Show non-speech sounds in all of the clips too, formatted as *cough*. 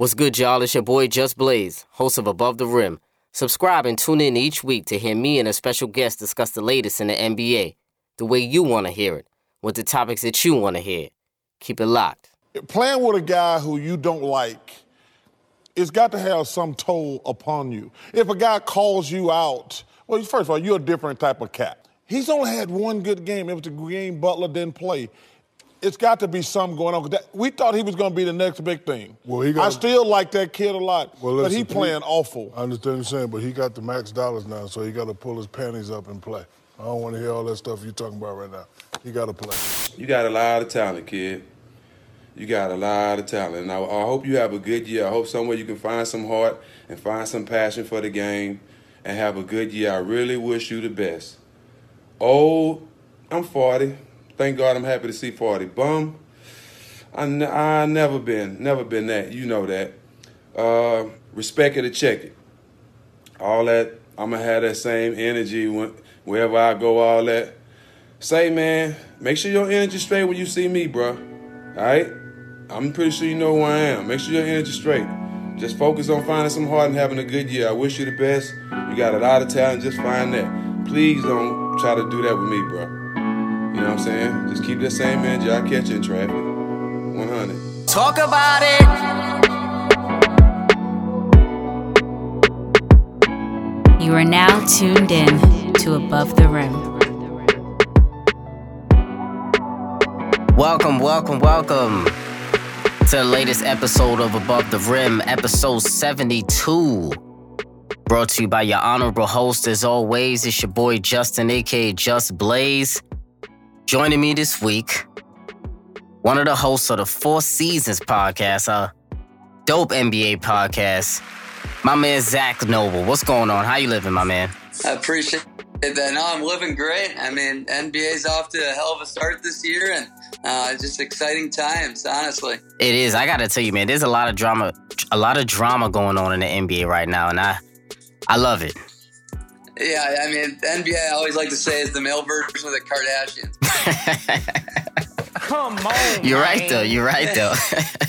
What's good, y'all? It's your boy Just Blaze, host of Above the Rim. Subscribe and tune in each week to hear me and a special guest discuss the latest in the NBA, the way you want to hear it, with the topics that you want to hear. Keep it locked. Playing with a guy who you don't like, it's got to have some toll upon you. If a guy calls you out, well, first of all, you're a different type of cat. He's only had one good game. It was the game Butler didn't play. It's got to be something going on. That, we thought he was going to be the next big thing. Well, he got- I still like that kid a lot, Well, but listen, he playing awful. I understand what you're saying, but he got the max dollars now, so he got to pull his panties up and play. I don't want to hear all that stuff you're talking about right now. He got to play. You got a lot of talent, kid. You got a lot of talent. And I, I hope you have a good year. I hope somewhere you can find some heart and find some passion for the game and have a good year. I really wish you the best. Oh, I'm 40. Thank God I'm happy to see 40. Bum, I, n- I never been, never been that. You know that. Uh, respect it or check it. All that, I'm going to have that same energy when, wherever I go, all that. Say, man, make sure your energy straight when you see me, bro. All right? I'm pretty sure you know who I am. Make sure your energy straight. Just focus on finding some heart and having a good year. I wish you the best. You got a lot of talent. Just find that. Please don't try to do that with me, bro. You know what I'm saying? Just keep that same energy. I'll catch you in traffic. 100. Talk about it! You are now tuned in to Above the Rim. Welcome, welcome, welcome to the latest episode of Above the Rim, episode 72. Brought to you by your honorable host, as always. It's your boy Justin, aka Just Blaze. Joining me this week, one of the hosts of the Four Seasons podcast, a dope NBA podcast, my man Zak Noble. What's going on? How you living, my man? I appreciate it. That no, I'm living great. I mean, NBA's off to a hell of a start this year, and uh, just exciting times. Honestly, It is. I gotta tell you, man. There's a lot of drama, a lot of drama going on in the NBA right now, and I, I love it. Yeah. I mean, NBA. I always like to say is the male version of the Kardashians. Come on. *laughs* You're right, though. You're right, though. *laughs*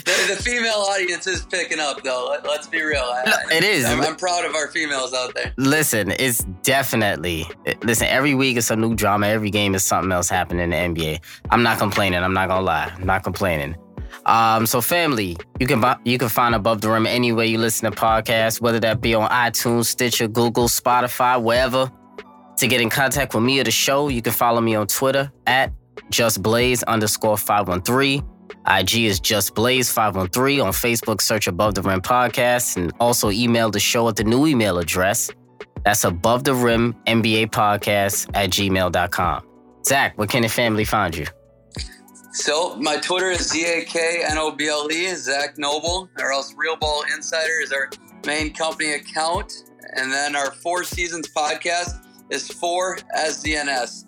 The, the female audience is picking up, though. Let, us be real. I, No, it is. I'm, I'm proud of our females out there. listen, it's definitely. Listen, every week is some new drama. Every game is something else happening in the NBA. I'm not complaining. I'm not gonna lie. I'm not complaining. Um, so family, you can you can find Above the Rim anywhere you listen to podcasts, whether that be on iTunes, Stitcher, Google, Spotify, wherever. To get in contact with me or the show, you can follow me on Twitter at justblaze underscore 513. IG is justblaze513. On Facebook, search Above the Rim Podcast and also email the show at the new email address. That's Above the Rim NBA Podcast at gmail.com. Zak, where can the family find you? So my Twitter is Z A K N O B L E Zak Noble, or else Real Ball Insider is our main company account, and then our Four Seasons podcast is four SNZS.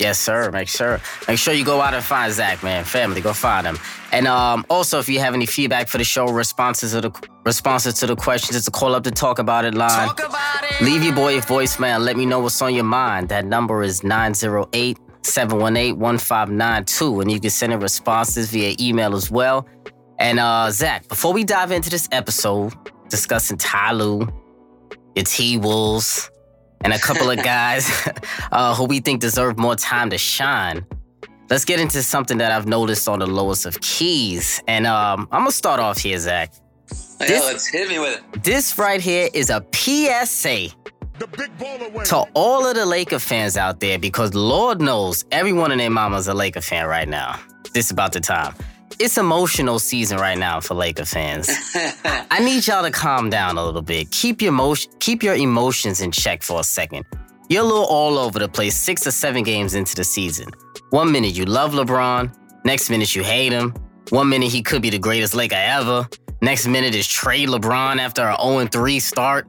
Yes, sir. Make sure make sure you go out and find Zak, man. Family, go find him. And um, also, if you have any feedback for the show, responses to the responses to the questions, it's a call up to talk about it line. Talk about it. Leave your boy a voicemail. Let me know what's on your mind. That number is 908 718 1592. And you can send in responses via email as well. And uh, Zak, before we dive into this episode discussing Ty Lue, your T Wolves, and a couple of *laughs* guys *laughs* uh, who we think deserve more time to shine, let's get into something that I've noticed on the lowest of keys. And um, I'm gonna start off here, Zak. Yeah, This- let's hit me with it. This right here is a PSA to all of the Laker fans out there because Lord knows everyone in their mama's a Laker fan right now. This is about the time. It's emotional season right now for Laker fans. *laughs* I need y'all to calm down a little bit. Keep your emotion, keep your emotions in check for a second. You're a little all over the place six or seven games into the season. One minute you love LeBron, next minute you hate him. One minute he could be the greatest Laker ever. Next minute is trade LeBron after a 0-3 start.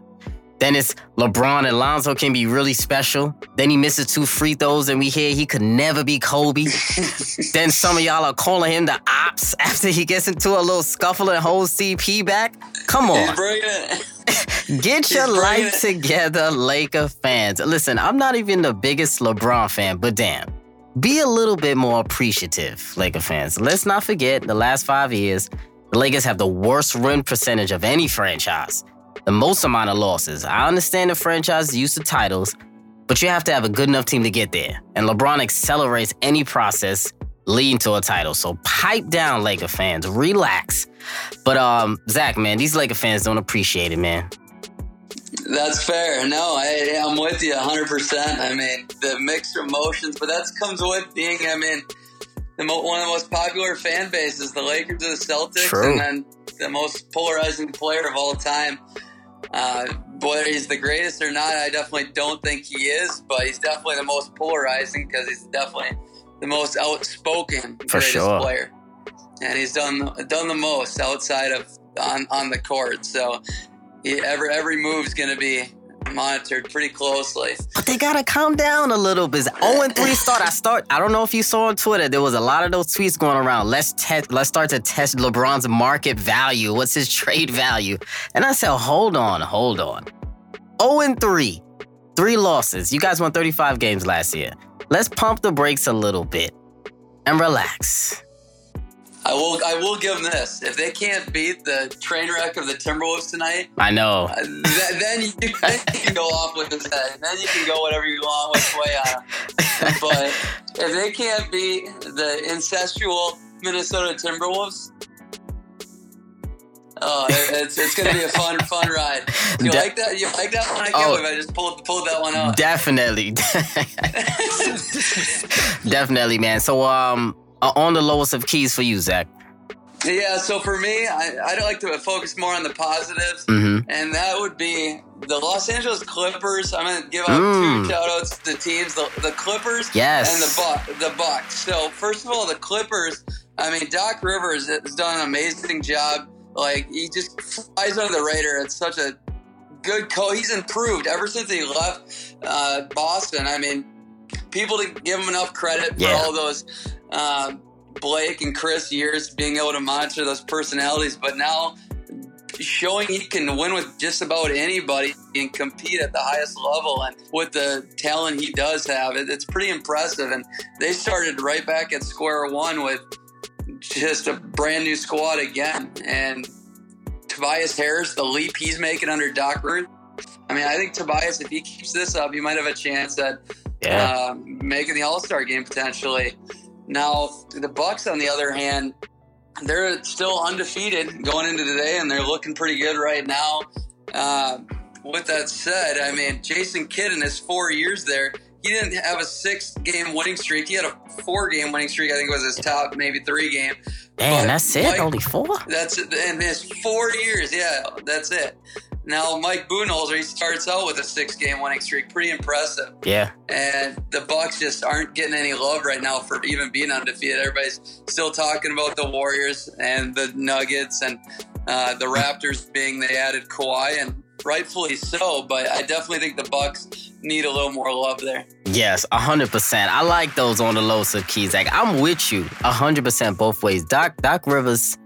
Then it's LeBron and Lonzo can be really special. Then he misses two free throws and we hear he could never be Kobe. *laughs* then some of y'all are calling him the ops *laughs* after he gets into a little scuffle and holds CP back. Come on. *laughs* Get your life together, Laker fans. Listen, I'm not even the biggest LeBron fan, but damn. Be a little bit more appreciative, Laker fans. Let's not forget the last five years, the Lakers have the worst win percentage of any franchise, the most amount of losses. I understand the franchise is used to titles, but you have to have a good enough team to get there. And LeBron accelerates any process leading to a title. So pipe down, Laker fans. Relax. But um, Zak, man, these Laker fans don't appreciate it, man. That's fair. No, I, I'm with you 100%. I mean, the mixed emotions, but that comes with being, I mean, the mo- one of the most popular fan bases, the Lakers or the Celtics, True. and then the most polarizing player of all time. Uh, whether he's the greatest or not, I definitely don't think he is, but he's definitely the most polarizing because he's definitely the most outspoken For greatest sure. player, and he's done done the most outside of on on the court. So he, every every move's going to be monitored pretty closely. But they gotta calm down a little bit. 0 and 3 start. I start. I don't know if you saw on Twitter. There was a lot of those tweets going around. Let's test. Let's start to test LeBron's market value. What's his trade value? And I said, hold on, hold on. 0 and 3, three losses. You guys won 35 games last year. Let's pump the brakes a little bit and relax. I will I will give them this: if they can't beat the train wreck of the Timberwolves tonight, I know. uh, th- then, you, *laughs* then you can go off with this head. Then you can go whatever you want which way on. But if they can't beat the incestual Minnesota Timberwolves. Oh, it's, it's going to be a fun, fun ride. You De- like that? You like that one? I can't Oh. believe I just pulled pulled that one out. Definitely. *laughs* *laughs* Definitely, man. So, um, on the lowest of keys for you, Zak. Yeah, so for me, I, I'd like to focus more on the positives, Mhm. and that would be the Los Angeles Clippers. I'm going to give out Mm. two shout outs to teams the, the Clippers Yes. and the, Buck, the Bucks. So, first of all, the Clippers, I mean, Doc Rivers has done an amazing job. Like, he just flies under the radar. It's such a good coach. He's improved ever since he left uh, Boston. I mean, people didn't give him enough credit for Yeah. all those uh, Blake and Chris years being able to monitor those personalities, but now showing he can win with just about anybody and compete at the highest level and with the talent he does have it, it's pretty impressive and they started right back at square one with just a brand new squad again and Tobias Harris the leap he's making under Doc Rivers I mean I think Tobias if he keeps this up he might have a chance at Yeah. uh, making the All Star game potentially. Now the Bucks, on the other hand, they're still undefeated going into today, and they're looking pretty good right now. Uh, with that said, I mean Jason Kidd in his four years there, he didn't have a six-game winning streak. He had a four-game winning streak. I think it was his top, maybe three-game. Damn, But that's it. Mike- Only four. That's it. In his four years, yeah, that's it. Now Mike Budenholzer, he starts out with a six-game winning streak. Pretty impressive Yeah. and the Bucks just aren't getting any love right now for even being undefeated. Everybody's still talking about the Warriors and the Nuggets and uh, the Raptors being they added Kawhi, and rightfully so. But I definitely think the Bucks need a little more love there. Yes, hundred percent. I like those on the low sub keys. Like I'm with you, hundred percent both ways. Doc Doc Rivers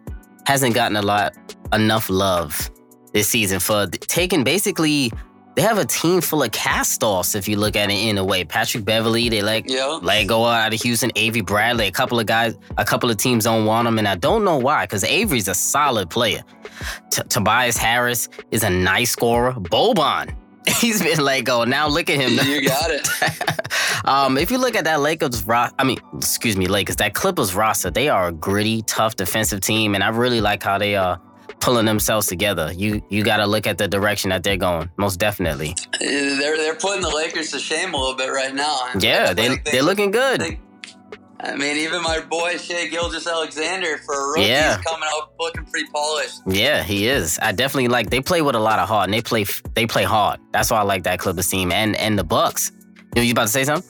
hasn't gotten a lot enough love this season for taking basically. They have a team full of cast-offs. If you look at it in a way, Patrick Beverley, they like Yeah. let go out of Houston. Avery Bradley, a couple of guys, a couple of teams don't want him, and I don't know why. Because Avery's a solid player. T- Tobias Harris is a nice scorer. Boban, *laughs* he's been let go. Now look at him. You got it. *laughs* Um, if you look at that Lakers roster, I mean, excuse me, Lakers, that Clippers roster, they are a gritty, tough defensive team, and I really like how they are pulling themselves together. You you got to look at the direction that they're going, most definitely. They're they're putting the Lakers to shame a little bit right now. Yeah, they, Like, they're looking good. they- I mean, even my boy Shai Gilgeous-Alexander for a rookie Yeah. is coming out looking pretty polished. Yeah, he is. I definitely like. They play with a lot of heart, and they play they play hard. That's why I like that Clippers team and and the Bucks. You, you about to say something?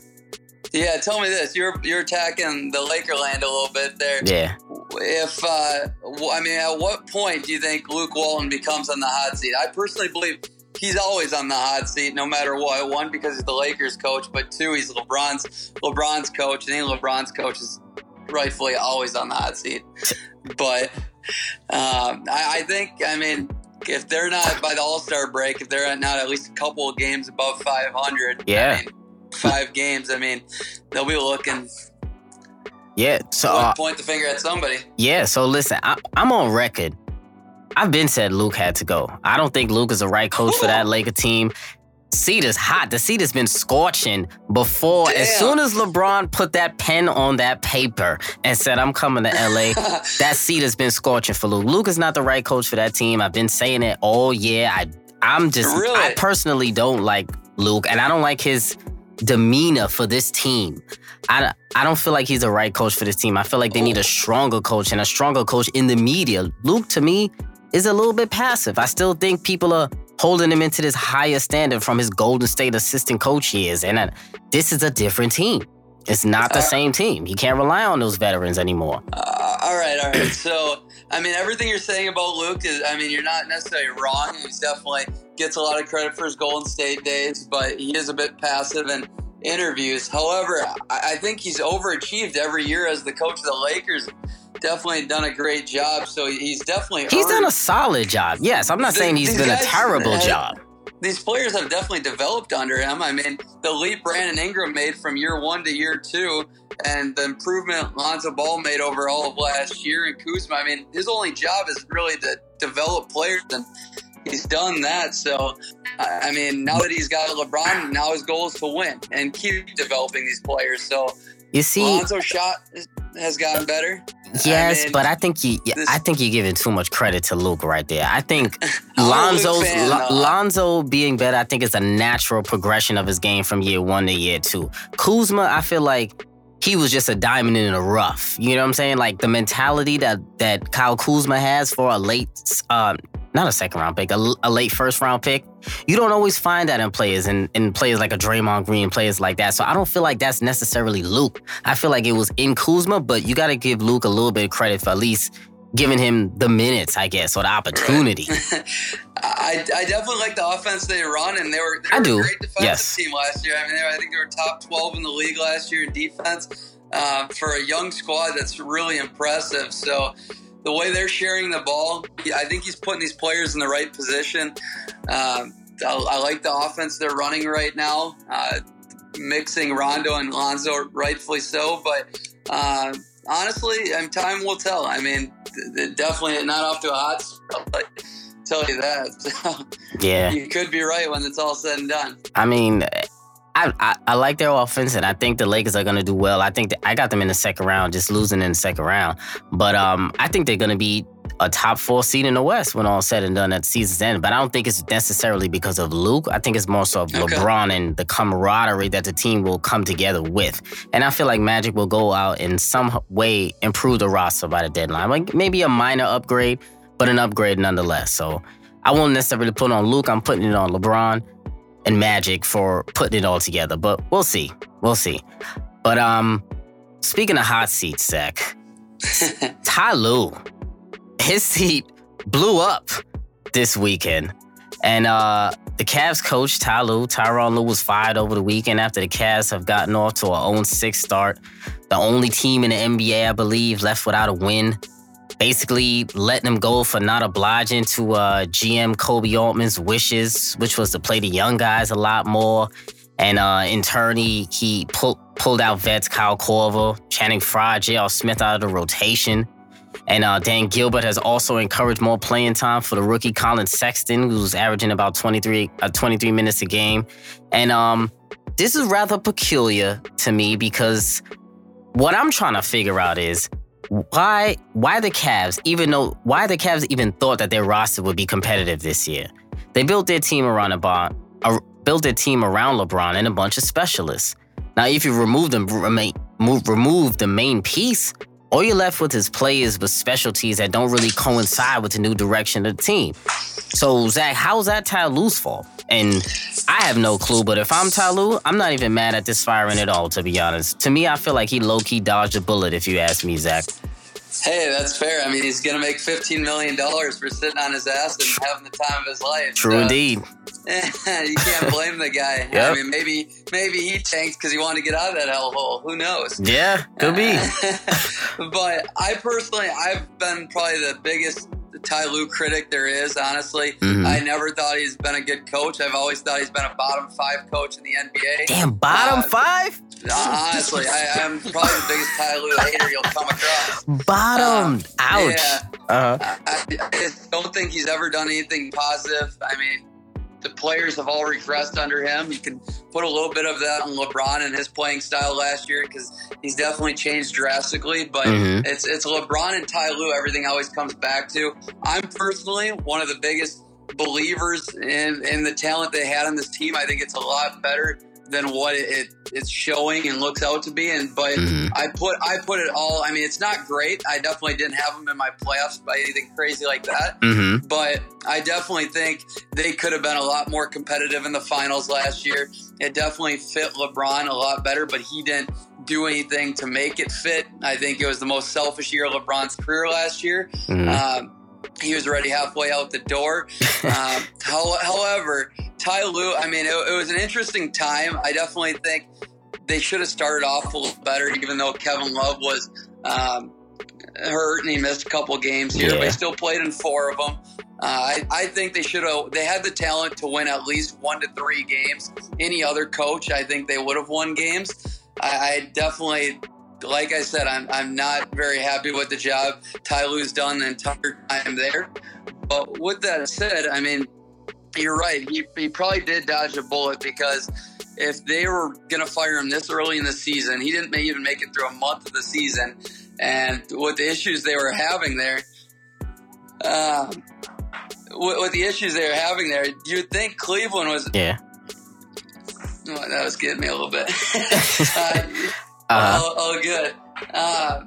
Yeah, tell me this: you're you're attacking the Laker land a little bit there. Yeah. If uh, I mean, at what point do you think Luke Walton becomes on the hot seat? I personally believe he's always on the hot seat, no matter what. One, because he's the Lakers coach, but two, he's LeBron's LeBron's coach, and think LeBron's coach is rightfully always on the hot seat. But um, I, I think, I mean, if they're not by the All Star break, if they're not at least a couple of games above 500, Yeah. I mean, five games, I mean, they'll be looking Yeah. So uh, point the finger at somebody. yeah. So listen, I, I'm on record. I've been said Luke had to go. I don't think Luke is the right coach for that Laker team. Seat is hot. The seat has been scorching before. As soon as LeBron put that pen on that paper and said, I'm coming to LA, *laughs* that seat has been scorching for Luke. Luke is not the right coach for that team. I've been saying it all year. I I'm just Really? I personally don't like Luke and I don't like his demeanor for this team. I, I don't feel like he's the right coach for this team. I feel like they need a stronger coach and a stronger coach in the media. Luke, to me, is a little bit passive. I still think people are holding him into this higher standard from his Golden State assistant coach years. And uh, this is a different team. It's not the Uh, same team. He can't rely on those veterans anymore. Uh, all right, all right. So, I mean, everything you're saying about Luke is, I mean, you're not necessarily wrong. He's definitely gets a lot of credit for his Golden State days, but he is a bit passive in interviews. However, I, I think he's overachieved every year as the coach of the Lakers. Definitely done a great job. So he's definitely He's earned- done a solid job. Yes, I'm not The- saying he's done a terrible job. These players have definitely developed under him. I mean, the leap Brandon Ingram made from year one to year two, and the improvement Lonzo Ball made over all of last year, and Kuzma. I mean, his only job is really to develop players, and he's done that. So, I mean, now that he's got LeBron, now his goal is to win and keep developing these players. So, You see, Lonzo's shot has gotten better. Yes, mean, but I think you, this- I think you're giving too much credit to Luke right there. I think *laughs* I'm a Luke Lonzo's fan, though. Lonzo being better. I think is a natural progression of his game from year one to year two. Kuzma, I feel like he was just a diamond in the rough. You know what I'm saying? Like the mentality that that Kyle Kuzma has for a late, um, not a second round pick, a, a late first round pick. You don't always find that in players, and in players like a Draymond Green, players like that. So I don't feel like that's necessarily Luke. I feel like it was in Kuzma, but you got to give Luke a little bit of credit for at least giving him the minutes, I guess, or the opportunity. *laughs* I, I definitely like the offense they run, and they were, they I do, a great defensive yes. team last year. I mean, they were, I think they were top 12 in the league last year in defense uh, for a young squad. That's really impressive. So the way they're sharing the ball, I think he's putting these players in the right position. Um, I, I like the offense they're running right now, uh, mixing Rondo and Lonzo, rightfully so. But honestly, um, time will tell. I mean, definitely not off to a hot start. Tell you that. *laughs* So yeah. you could be right when it's all said and done. I mean, I, I I like their offense, and I think the Lakers are gonna do well. I think that I got them in the second round, just losing in the second round. But um, I think they're gonna be a top four seed in the West when all said and done at the season's end. But I don't think it's necessarily because of Luke. I think it's more so of Okay. LeBron and the camaraderie that the team will come together with. And I feel like Magic will go out in some way improve the roster by the deadline. Like maybe a minor upgrade, but an upgrade nonetheless. So I won't necessarily put on Luke. I'm putting it on LeBron and Magic for putting it all together. But we'll see. We'll see. But um, speaking of hot seats, Zak, *laughs* Ty Lue, his seat blew up this weekend. And uh the Cavs coach, Ty Lue, Tyronn Lue was fired over the weekend after the Cavs have gotten off to a 0-6 start. The only team in the NBA, I believe, left without a win. Basically letting them go for not obliging to uh, GM Koby Altman's wishes, which was to play the young guys a lot more. And uh, in turn, he, he pull, pulled out vets Kyle Korver, Channing Frye, J.R. Smith out of the rotation. And uh, Dan Gilbert has also encouraged more playing time for the rookie Collin Sexton, who's averaging about 23, uh, 23 minutes a game. And um, this is rather peculiar to me because what I'm trying to figure out is why why the Cavs, even though why the Cavs even thought that their roster would be competitive this year. They built their team around a uh, built their team around LeBron and a bunch of specialists. Now, if you remove them, remove the main piece, all you're left with is players with specialties that don't really coincide with the new direction of the team. So, Zak, how's that Ty Lue's fault? And I have no clue, but if I'm Ty Lue, I'm not even mad at this firing at all, to be honest. To me, I feel like he low key dodged a bullet, if you ask me, Zak. Hey, that's fair. I mean, he's going to make $15 million for sitting on his ass and having the time of his life. True so, indeed. *laughs* you can't blame the guy. Yep. I mean, maybe maybe he tanked because he wanted to get out of that hellhole. Who knows? Yeah, could be. *laughs* but I personally, I've been probably the biggest Ty Lue critic there is, honestly. Mm-hmm. I never thought he's been a good coach. I've always thought he's been a bottom five coach in the NBA. Damn, bottom uh, five? Honestly, I, am probably the biggest Ty Lue hater you'll come across. Bottom. Um, Ouch. Yeah. Uh-huh. I, I don't think he's ever done anything positive. I mean, the players have all regressed under him. You can put a little bit of that on LeBron and his playing style last year because he's definitely changed drastically. But mm-hmm. it's it's LeBron and Ty Lue. Everything always comes back to. I'm personally one of the biggest believers in in the talent they had on this team. I think it's a lot better than what it, it, it's showing and looks out to be. And but mm-hmm. I put I put it all. I mean, it's not great. I definitely didn't have them in my playoffs by anything crazy like that. Mm-hmm. But I definitely think they could have been a lot more competitive in the finals last year. It definitely fit LeBron a lot better, but he didn't do anything to make it fit. I think it was the most selfish year of LeBron's career last year. Mm-hmm. Um, he was already halfway out the door. *laughs* um, however, Ty Lue, I mean, it, it, was an interesting time. I definitely think they should have started off a little better, even though Kevin Love was um, hurt and he missed a couple games here, yeah. but he still played in four of them. Uh, I, I, think they should have. They had the talent to win at least one to three games. Any other coach, I think they would have won games. I, I definitely like I said, I'm, I'm not very happy with the job Ty Lue's done the entire time there. But with that said, I mean, you're right. He, he probably did dodge a bullet because if they were going to fire him this early in the season, he didn't even make it through a month of the season. And with the issues they were having there, um, with, with, the issues they were having there, you'd think Cleveland was. Yeah. Oh, that was getting me a little bit. *laughs* *laughs* uh, uh-huh. Oh, oh, good. Uh,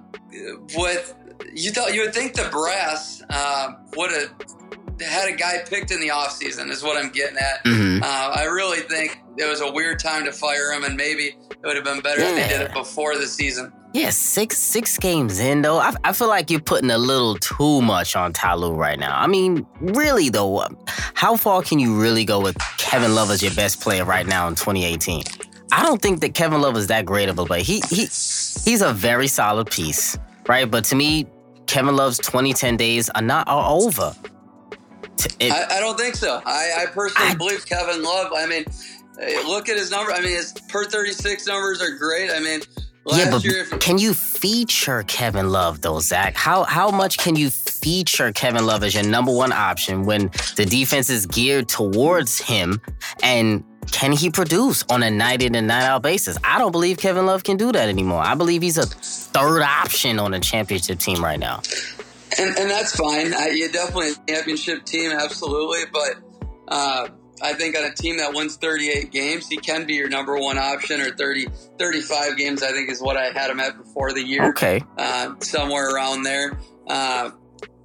with you thought you would think the brass uh, would have had a guy picked in the offseason is what I'm getting at. Mm-hmm. Uh, I really think it was a weird time to fire him, and maybe it would have been better yeah. if they did it before the season. Yeah, six six games in though. I, I feel like you're putting a little too much on Ty Lue right now. I mean, really though, how far can you really go with Kevin Love as your best player right now in 2018? I don't think that Kevin Love is that great of a player. He he he's a very solid piece, right? But to me, Kevin Love's 2010 days are not are over. It, I, I, don't think so. I, I personally I, believe Kevin Love. I mean, eh, look at his number. I mean, his per 36 numbers are great. I mean, yeah, but year, can you feature Kevin Love though, Zak? How how much can you feature Kevin Love as your number one option when the defense is geared towards him and can he produce on a night in and night out basis? I don't believe Kevin Love can do that anymore. I believe he's a third option on a championship team right now. And, and that's fine. I, you're definitely a championship team, absolutely. But uh, I think on a team that wins 38 games, he can be your number one option or 30, 35 games, I think is what I had him at before the year. Okay. Uh, somewhere around there. Uh,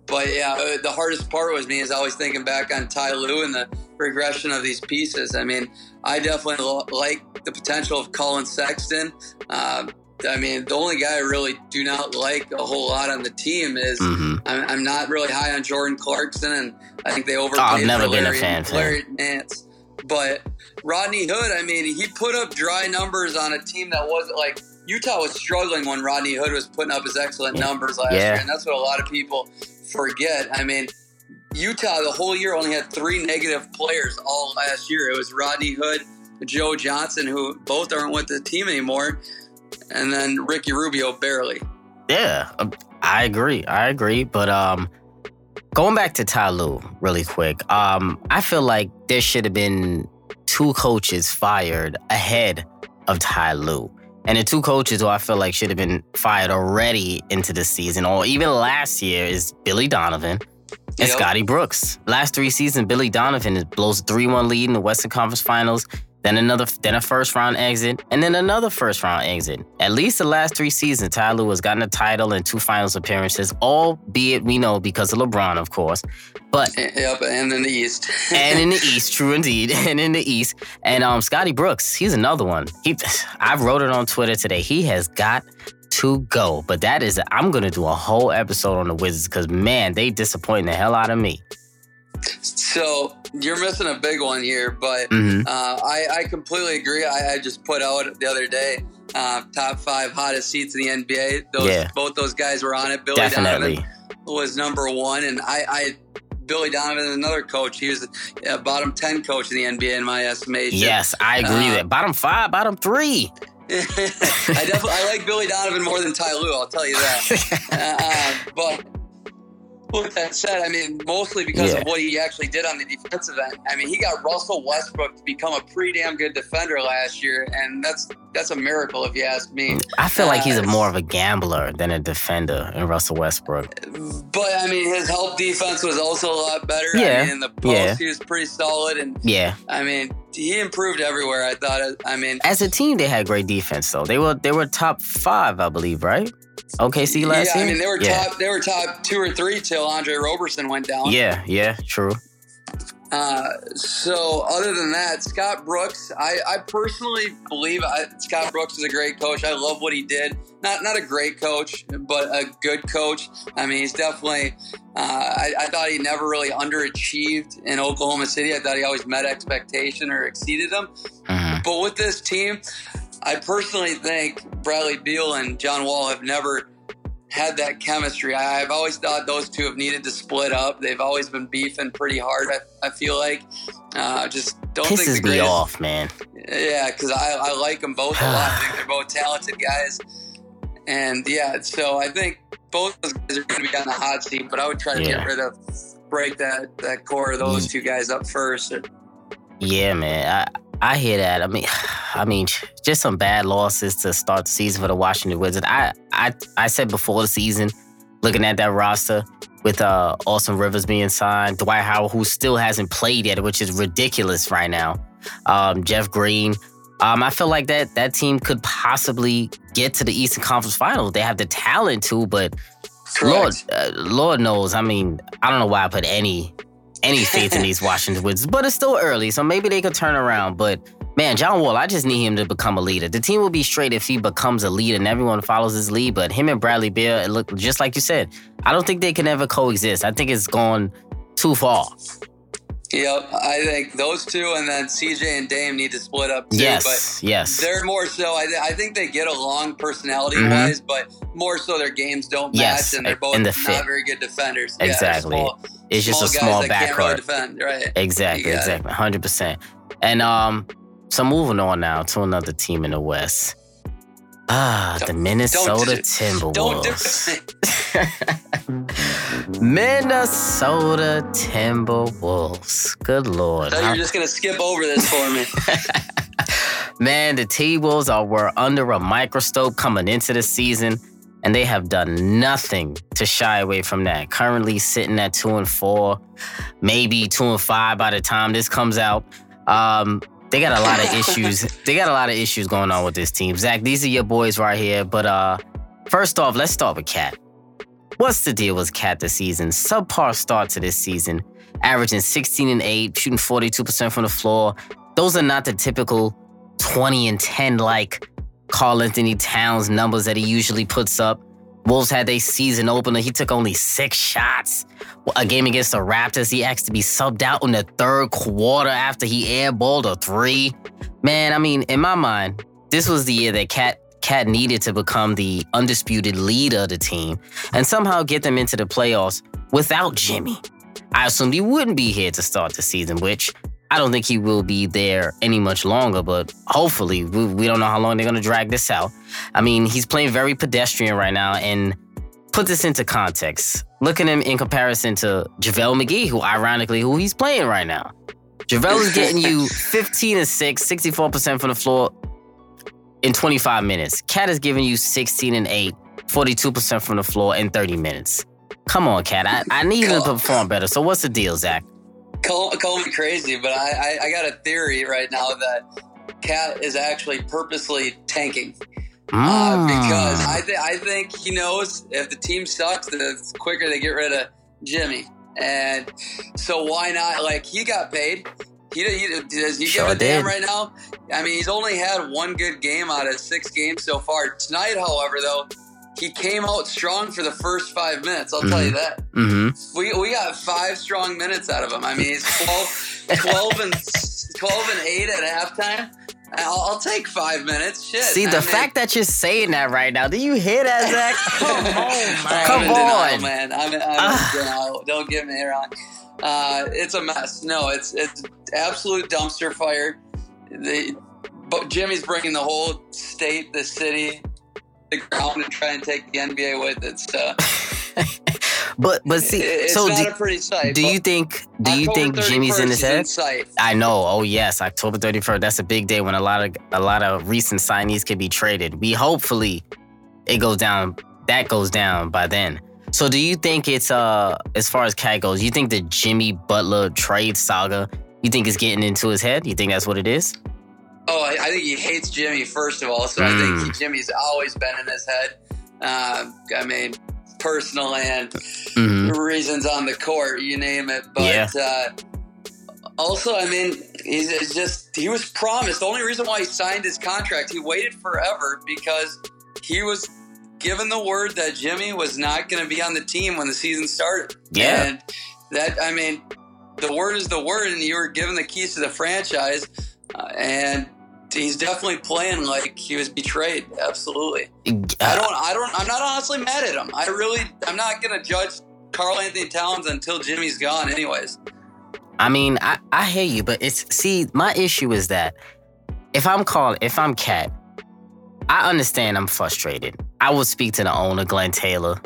but yeah, uh, the hardest part was me is always thinking back on Ty Lue and the regression of these pieces. I mean, I definitely like the potential of Collin Sexton. Uh, I mean, the only guy I really do not like a whole lot on the team is mm-hmm. I'm, I'm, not really high on Jordan Clarkson, and I think they overpaid oh, I've never been Larry, a fan. Larry Nance. But Rodney Hood, I mean, he put up dry numbers on a team that wasn't like Utah was struggling when Rodney Hood was putting up his excellent numbers last yeah. year, and that's what a lot of people forget. I mean, Utah the whole year only had three negative players all last year. It was Rodney Hood, Joe Johnson, who both aren't with the team anymore, and then Ricky Rubio barely. Yeah, um, I agree. I agree. But um, going back to Ty Lue really quick, um, I feel like there should have been two coaches fired ahead of Ty Lue. And the two coaches who I feel like should have been fired already into the season or even last year is Billy Donovan and Yep. Scotty Brooks. Last three seasons, Billy Donovan blows a 3-1 lead in the Western Conference Finals, then another then a first round exit, and then another first round exit. At least the last three seasons, Ty Lue has gotten a title and two finals appearances, albeit we know because of LeBron, of course. But *laughs* Yep, and in the East. *laughs* and in the East, true indeed, *laughs* and in the East. And um, Scotty Brooks, he's another one. He, *sighs* I wrote it on Twitter today. He has got to go. But that is, I'm gonna do a whole episode on the Wizards because man, they disappointing the hell out of me. So you're missing a big one here, but Mhm. uh, I, I completely agree. I, I just put out the other day uh, top five hottest seats in the NBA. Those Yeah. both those guys were on it. Billy Definitely. Donovan was number one, and I, I Billy Donovan, another coach. He was a bottom ten coach in the NBA in my estimation. Yes, I agree. Uh, that bottom five, bottom three. *laughs* I definitely I like Billy Donovan more than Ty Lue. I'll tell you that. *laughs* uh, but with that said, I mean mostly because Yeah. of what he actually did on the defensive end. I mean he got Russell Westbrook to become a pretty damn good defender last year, and that's that's a miracle if you ask me. I feel like he's a Uh, more of a gambler than a defender in Russell Westbrook. But I mean his help defense was also a lot better. Yeah. I mean in the post Yeah. he was pretty solid, and Yeah. I mean he improved everywhere. I thought. I mean As a team, they had great defense though. They were they were top five, I believe, right? OKC last yeah, year. I mean they were yeah. top they were top two or three till Andre Roberson went down. Yeah, yeah, true. Uh, so other than that, Scott Brooks, I, I personally believe I, Scott Brooks is a great coach. I love what he did. Not not a great coach, but a good coach. I mean, he's definitely. Uh, I, I thought he never really underachieved in Oklahoma City. I thought he always met expectation or exceeded them. Mhm. But with this team, I personally think Bradley Beal and John Wall have never had that chemistry. I, I've always thought those two have needed to split up. They've always been beefing pretty hard. I, I feel like uh, just don't think the Pisses me greatest. off, man. Yeah, because I, I like them both a lot. I think they're both talented guys. And yeah, so I think both those guys are going to be on the hot seat, but I would try to Yeah. get rid of, break that, that core of those two guys up first. Yeah, man. I I hear that. I mean, *sighs* I mean, just some bad losses to start the season for the Washington Wizards. I I I said before the season, looking at that roster with uh Austin Rivers being signed, Dwight Howard, who still hasn't played yet, which is ridiculous right now. Um, Jeff Green. Um, I feel like that that team could possibly get to the Eastern Conference Finals. They have the talent to, but Lord, uh, Lord knows. I mean, I don't know why I put any any *laughs* faith in these Washington Wizards, but it's still early, so maybe they could turn around. But man, John Wall, I just need him to become a leader. The team will be straight if he becomes a leader and everyone follows his lead. But him and Bradley Beal, it look just like you said. I don't think they can ever coexist. I think it's gone too far. Yep, I think those two, and then CJ and Dame need to split up too. Yes, but yes. they're more so. I, th- I think they get along personality Mhm. wise, but more so their games don't match, Yes, and they're both and the not fit. very good defenders. Yeah, they're small- It's just a small backcourt. defend, right? Exactly, You got it. exactly. 100%. And um, so moving on now to another team in the West. Ah, the Minnesota Don't do Timberwolves. *laughs* Minnesota Timberwolves. Good lord. You're just gonna skip over this for me. *laughs* Man, the T Wolves are were under a microscope coming into the season, and they have done nothing to shy away from that. Currently sitting at two and four, maybe two and five by the time this comes out. Um, they got a lot of *laughs* issues. They got a lot of issues going on with this team. Zak, these are your boys right here. But uh, first off, let's start with KAT. What's the deal with KAT this season? Subpar start to this season, averaging 16 and 8, shooting 42% from the floor. Those are not the typical 20 and 10 like Karl-Anthony Towns numbers that he usually puts up. Wolves had their season opener. He took only six shots. A game against the Raptors, he asked to be subbed out in the third quarter after he airballed a three. Man, I mean, in my mind, this was the year that KAT KAT needed to become the undisputed leader of the team and somehow get them into the playoffs without Jimmy. I assumed he wouldn't be here to start the season, which I don't think he will be there any much longer, but hopefully, we, we don't know how long they're going to drag this out. I mean, he's playing very pedestrian right now, and put this into context. Look at him in comparison to JaVale McGee, who ironically, who he's playing right now. JaVale is getting you *laughs* 15 and 6, 64% from the floor. in 25 minutes. KAT is giving you 16 and 8, 42% from the floor in 30 minutes. Come on, KAT. I, I need him to perform better. So what's the deal, Zak? Call, call me crazy, but I, I, I got a theory right now that KAT is actually purposely tanking. Uh, Mm. because I, th- I think he knows if the team sucks, the quicker they get rid of Jimmy. And so why not? Like he got paid. He, he does he Sure give a damn right now? I mean, he's only had one good game out of six games so far. Tonight, however, though, he came out strong for the first five minutes. I'll tell you that. Mm-hmm. We, we got five strong minutes out of him. I mean, he's 12, 12 and 12 and eight at halftime. I'll, I'll take five minutes. Shit. See, I the mean- fact that you're saying that right now, do you hear that, Zak? *laughs* Come on, I'm Come in denial, on. man. I'm, in- I'm in denial. Don't get me wrong. Uh, it's a mess. No, it's it's absolute dumpster fire. The, but Jimmy's bringing the whole state, the city, the ground, and try and take the NBA with it. So *laughs* But but see, it's so not do, a pretty sight. do you think do you think Jimmy's in 31st his head? sight. I know. Oh yes, October 31st. That's a big day when a lot of a lot of recent signees could be traded. We hopefully it goes down. That goes down by then. So do you think it's uh as far as KAT goes? You think the Jimmy Butler trade saga? You think it's getting into his head? You think that's what it is? Oh, I, I think he hates Jimmy first of all. So I think Mm. he, Jimmy's always been in his head. Uh, I mean, personal and hmm reasons on the court, you name it. But Yeah. uh, also, I mean, he's just he was promised. The only reason why he signed his contract, he waited forever because he was given the word that Jimmy was not going to be on the team when the season started. Yeah. and that I mean, the word is the word, and you were given the keys to the franchise, uh, and. He's definitely playing like he was betrayed. Absolutely. I don't. I don't. I'm not honestly mad at him. I really. I'm not gonna judge Karl-Anthony Towns until Jimmy's gone. Anyways. I mean, I, I hear you, but it's see, my issue is that if I'm called, if I'm KAT, I understand I'm frustrated. I will speak to the owner, Glenn Taylor,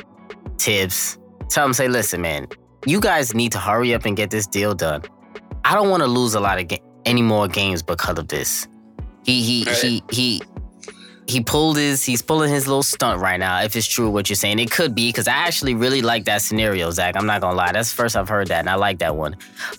Thibs, tell him, say, listen, man, you guys need to hurry up and get this deal done. I don't want to lose a lot of ga- any more games because of this. He he Right. he he he pulled his he's pulling his little stunt right now. If it's true what you're saying, it could be because I actually really like that scenario, Zak. I'm not gonna lie. That's the first I've heard that, and I like that one.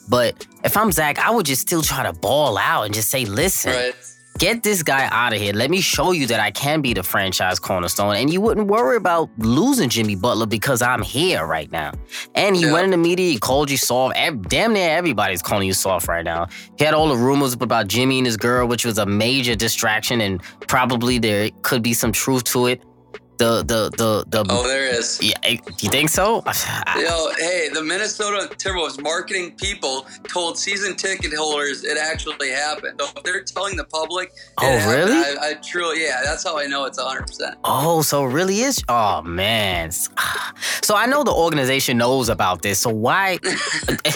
But if I'm Zach, I would just still try to ball out and just say, listen, Right. Get this guy out of here. Let me show you that I can be the franchise cornerstone. And you wouldn't worry about losing Jimmy Butler because I'm here right now. And he Yeah. went in the media, he called you soft. Damn near everybody's calling you soft right now. He had all the rumors about Jimmy and his girl, which was a major distraction, and probably there could be some truth to it. The the the the Oh, there is. yeah, eh, you think so? *sighs* Yo, hey, the Minnesota Timberwolves marketing people told season ticket holders it actually happened. So if they're telling the public, it Oh, happened, really? I, I truly, yeah, that's how I know it's 100. percent Oh, so it really is. Oh man. *sighs* So I know the organization knows about this. So why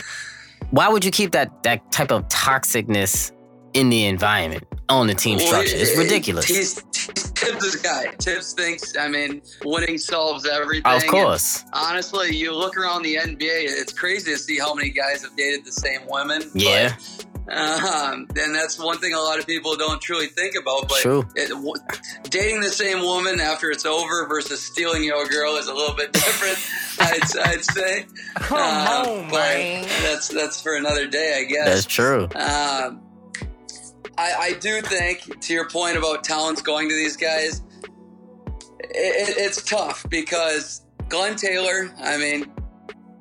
*laughs* why would you keep that that type of toxicness in the environment on the team structure? It's ridiculous. He's, he's Thibs' guy. Thibs thinks, I mean, winning solves everything. Of and course. honestly, you look around the NBA, it's crazy to see how many guys have dated the same women. Yeah. But, um, and that's one thing a lot of people don't truly think about. But True. It, w- dating the same woman after it's over versus stealing your girl is a little bit *laughs* different. I'd, I'd say. Come on, man. That's that's for another day, I guess. That's true. Um, I, I do think, to your point about talents going to these guys, it, it, it's tough because Glenn Taylor, I mean,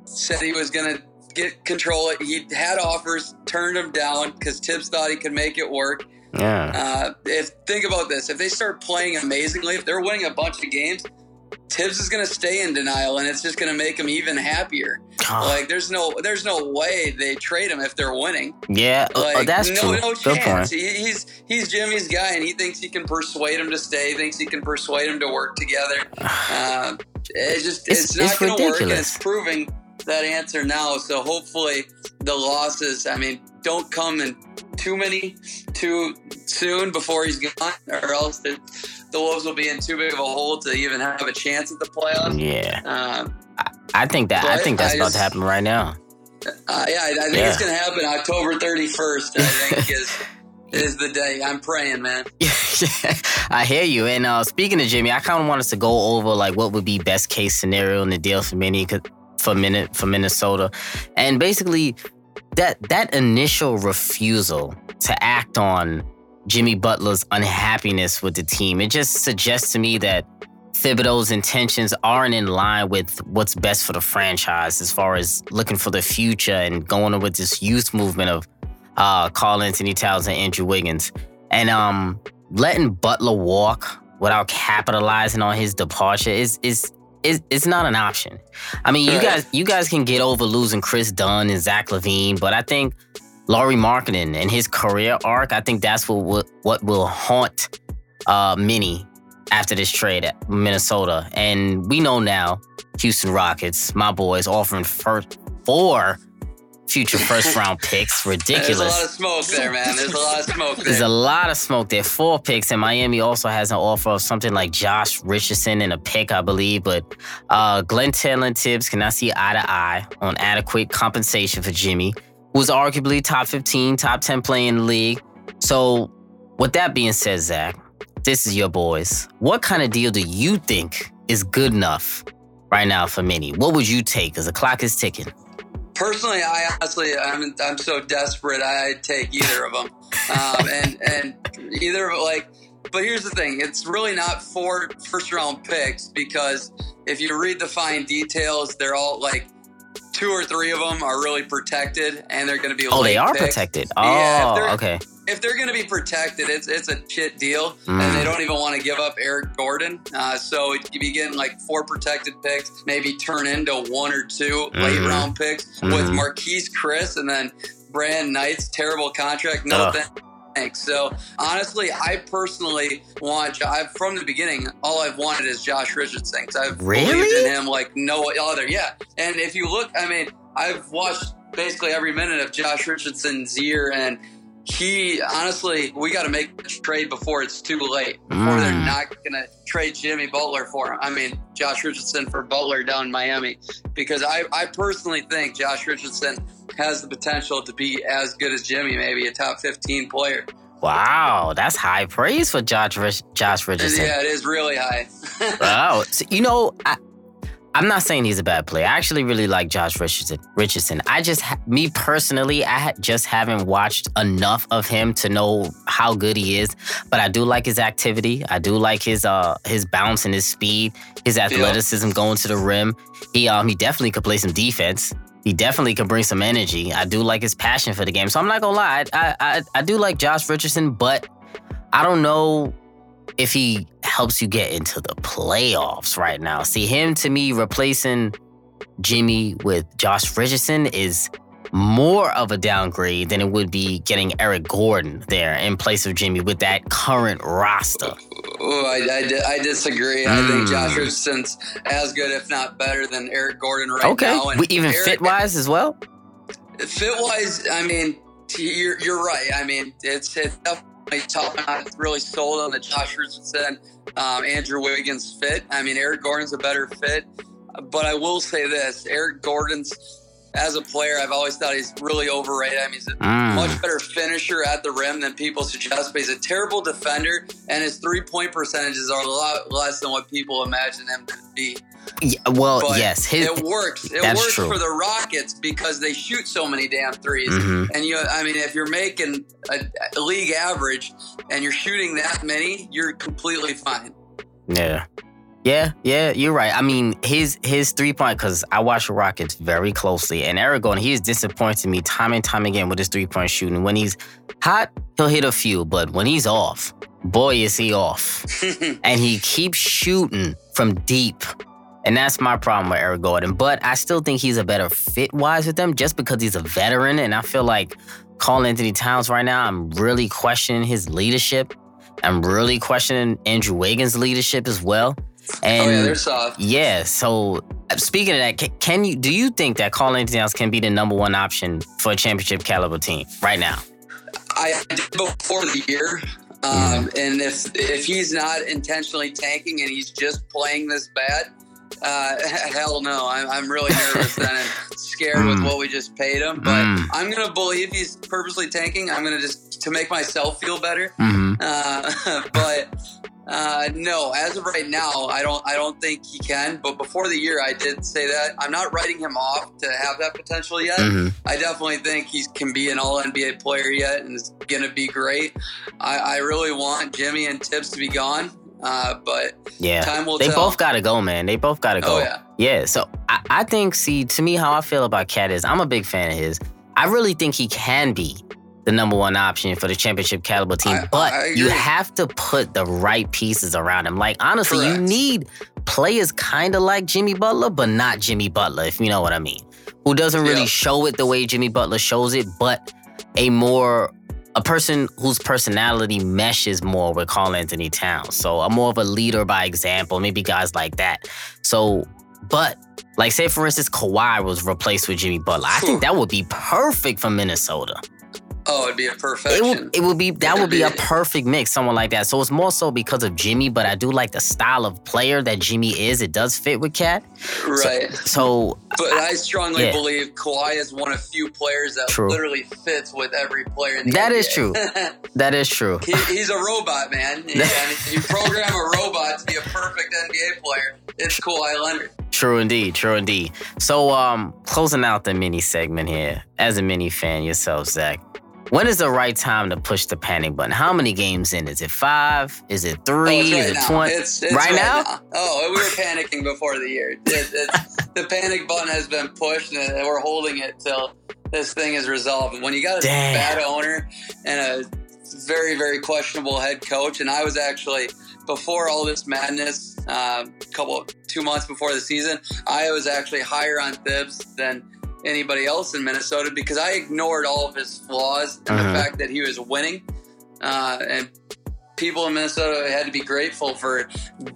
said he was going to get control. It. He had offers, turned them down because Thibs thought he could make it work. Yeah. Uh, if think about this, if they start playing amazingly, if they're winning a bunch of games, Thibs is going to stay in denial, and it's just going to make him even happier. Oh, Like, there's no, there's no way they trade him if they're winning. yeah. uh, uh, Like, that's no, true. No chance. He, he's he's Jimmy's guy, and he thinks he can persuade him to stay. He Thinks he can persuade him to work together. *sighs* Uh, it just It's- it's, not it's going to work, and it's proving that answer now. So hopefully the losses, I mean, don't come in too many too soon before he's gone, or else the, the Wolves will be in too big of a hole to even have a chance at the playoffs. Yeah. Um, I think that I think that's I about just- to happen right now. uh, yeah, I, I think Yeah. it's going to happen October 31st. I think *laughs* is is the day. I'm praying, man. *laughs* I hear you. And uh, speaking of Jimmy, I kind of want us to go over like what would be best case scenario in the deal for Minnie for minute for Minnesota, and basically that that initial refusal to act on Jimmy Butler's unhappiness with the team. It just suggests to me that Thibodeau's intentions aren't in line with what's best for the franchise as far as looking for the future and going with this youth movement of uh, Karl-Anthony Towns and Andrew Wiggins. And um, letting Butler walk without capitalizing on his departure is is is it's not an option. I mean, you guys you guys can get over losing Kris Dunn and Zach LaVine, but I think Lauri Markkanen and his career arc, I think that's what what, what will haunt uh, Minnie after this trade at Minnesota. And we know now, Houston Rockets, my boys, offering first four future first *laughs* round picks. Ridiculous. There's a lot of smoke there, man. There's a lot of smoke there. There's a lot of smoke there. Four picks, and Miami also has an offer of something like Josh Richardson and a pick, I believe. But uh, Glen Taylor and Thibs cannot see eye to eye on adequate compensation for Jimmy who's arguably top 15, top 10 player in the league. So, with that being said, Zak, this is your boys. What kind of deal do you think is good enough right now for Minnie? What would you take? Because the clock is ticking. Personally, I honestly, I'm, I'm so desperate. I'd take either of them, um, and and either like. But here's the thing: it's really not four first round picks because if you read the fine details, they're all like two or three of them are really protected, and they're going to be. Oh, they are picks. protected. Oh, yeah, okay. If they're going to be protected, it's it's a shit deal, mm. and they don't even want to give up Eric Gordon. Uh, so you'd be getting like four protected picks, maybe turn into one or 2 mm. late round picks mm. with mm-hmm. And then Brandon Knight's terrible contract. No. Thanks. So honestly, I personally want. I've from the beginning, all I've wanted is Josh Richardson because I've really? believed in him like no other. Yeah, and if you look, I mean, I've watched basically every minute of Josh Richardson's year, and he honestly, we got to make a trade before it's too late. Before mm. they're not going to trade Jimmy Butler for him. I mean, Josh Richardson for Butler down in Miami, because I, I personally think Josh Richardson has the potential to be as good as Jimmy, maybe a top 15 player. Wow, that's high praise for Josh Josh Richardson. Yeah, it is really high. *laughs* wow, so, you know, I, I'm not saying he's a bad player. I actually really like Josh Richardson. Richardson. I just, me personally, I just haven't watched enough of him to know how good he is. But I do like his activity. I do like his uh his bounce and his speed, his athleticism going to the rim. He um he definitely could play some defense. He definitely could bring some energy. I do like his passion for the game. So I'm not gonna lie, I I, I do like Josh Richardson, but I don't know if he helps you get into the playoffs right now. See, him to me replacing Jimmy with Josh Richardson is more of a downgrade than it would be getting Eric Gordon there in place of Jimmy with that current roster. Oh, I, I, I disagree. Mm. I think Josh hmm. Richardson's as good, if not better, than Eric Gordon right okay. now. Okay, even fit wise as well. Fit wise, I mean, you're, you're right. I mean, it's, it's tough. Not really sold on the Josh Richardson, um, Andrew Wiggins fit. I mean, Eric Gordon's a better fit, but I will say this: Eric Gordon's as a player, I've always thought he's really overrated. I mean, he's a mm. much better finisher at the rim than people suggest, but he's a terrible defender, and his three point percentages are a lot less than what people imagine him to be. Yeah, well, but yes, his, it works. It works true. for the Rockets because they shoot so many damn 3s mm-hmm. And you, I mean, if you're making a, a league average and you're shooting that many, you're completely fine. Yeah. Yeah, yeah, you're right. I mean, his his three point because I watch the Rockets very closely, and Eric Gordon, he has disappointed me time and time again with his three point shooting. When he's hot, he'll hit a few, but when he's off, boy, is he off, *laughs* and he keeps shooting from deep. And that's my problem with Eric Gordon. But I still think he's a better fit wise with them just because he's a veteran. And I feel like Karl-Anthony Towns right now, I'm really questioning his leadership. I'm really questioning Andrew Wiggins' leadership as well. And oh yeah, they're soft. Yeah. So uh, speaking of that, can, can you do you think that Karl-Anthony Towns can be the number one option for a championship caliber team right now? I did before the year. Um, mm. And if if he's not intentionally tanking and he's just playing this bad, uh, hell no. I'm, I'm really nervous and *laughs* scared mm. with what we just paid him. But mm. I'm gonna believe he's purposely tanking. I'm gonna just to make myself feel better. Mm-hmm. Uh, *laughs* but Uh, no, as of right now, I don't. I don't think he can. But before the year, I did say that I'm not writing him off to have that potential yet. Mhm. I definitely think he can be an All NBA player yet, and is going to be great. I, I really want Jimmy and Thibs to be gone, uh, but Yeah. time will they tell. both gotta go, man. They both gotta go. Oh, yeah. Yeah. So I, I think, see, to me, how I feel about KAT is I'm a big fan of his. I really think he can be the number one option for the championship caliber team, I- but I you have to put the right pieces around him. Like honestly, you need players kind of like Jimmy Butler, but not Jimmy Butler, if you know what I mean. Who doesn't really Yeah. show it the way Jimmy Butler shows it, but a more a person whose personality meshes more with Karl-Anthony Towns. So a more of a leader by example, maybe guys like that. So, but like say for instance, Kawhi was replaced with Jimmy Butler. I think that would be perfect for Minnesota. Oh, it'd be a It perfection. would, it would be that would be a perfect mix, someone like that. So it's more so because of Jimmy, but I do like the style of player that Jimmy is. It does fit with KAT. right. So But I strongly Yeah. believe Kawhi is one of few players that True. literally fits with every player in the That is true. *laughs* that is true. he, he's a robot, man. Yeah, *laughs* and you program a robot to be a perfect NBA player. It's Kawhi Leonard. True indeed, true indeed. So, um, closing out the mini segment here, as a mini fan yourself, Zak, when is the right time to push the panic button? How many games in? Is it five? Is it Oh, three? it's is it twenty? It's, it's right, now? Oh, we were panicking before the year. It, the panic button has been pushed, and we're holding it till this thing is resolved. When you got a Damn. bad owner and a very, very questionable head coach, and I was actually before all this madness, a couple two months before the season, I was actually higher on Thibs than anybody else in Minnesota because I ignored all of his flaws and Mhm. the fact that he was winning, uh, and people in Minnesota had to be grateful for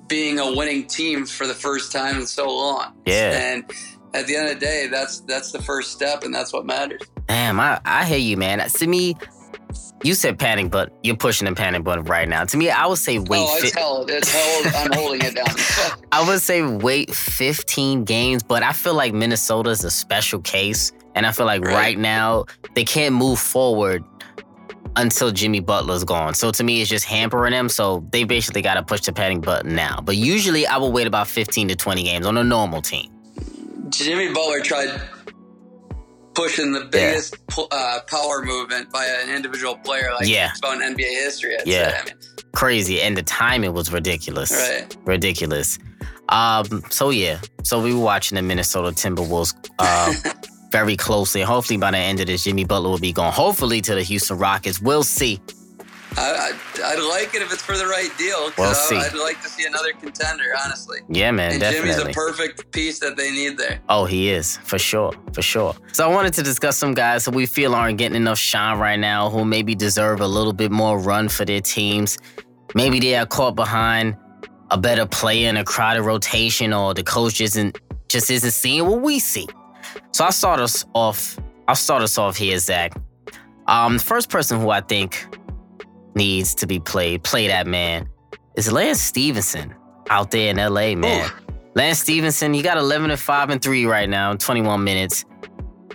being a winning team for the first time in so long. Yeah. And at the end of the day, that's that's the first step, and that's what matters. Damn, I, I hear you, man. To me, you said panic, but you're pushing the panic button right now. To me, I would say wait. oh, it's fi- held. It's held. I'm *laughs* holding it down. *laughs* I would say wait 15 games, but I feel like Minnesota is a special case. And I feel like right, Right. now they can't move forward until Jimmy Butler's gone. So to me, it's just hampering them. So they basically got to push the panic button now. But usually I will wait about 15 to 20 games on a normal team. Jimmy Butler tried pushing the biggest pu- uh, power movement by an individual player like Yeah. it's about in NBA history. I'd Yeah. say. I mean, Crazy. And the timing was ridiculous. right. ridiculous. Um, so yeah, so we were watching the Minnesota Timberwolves uh, *laughs* very closely. Hopefully by the end of this, Jimmy Butler will be gone. Hopefully to the Houston Rockets. We'll see. I, I'd like it if it's for the right deal. We'll I, see. I'd like to see another contender, honestly. Yeah, man, and definitely. Jimmy's a perfect piece that they need there. Oh, he is for sure, for sure. So I wanted to discuss some guys who we feel aren't getting enough shine right now, who maybe deserve a little bit more run for their teams. Maybe they are caught behind a better player in a crowded rotation, or the coach isn't just isn't seeing what we see. So I'll start us off. I'll start us off here, Zak. Um, the first person who I think needs to be played, play that man, It's Lance Stephenson out there in LA, man. Lance Stephenson, he got 11 and 5 and 3 right now, 21 minutes.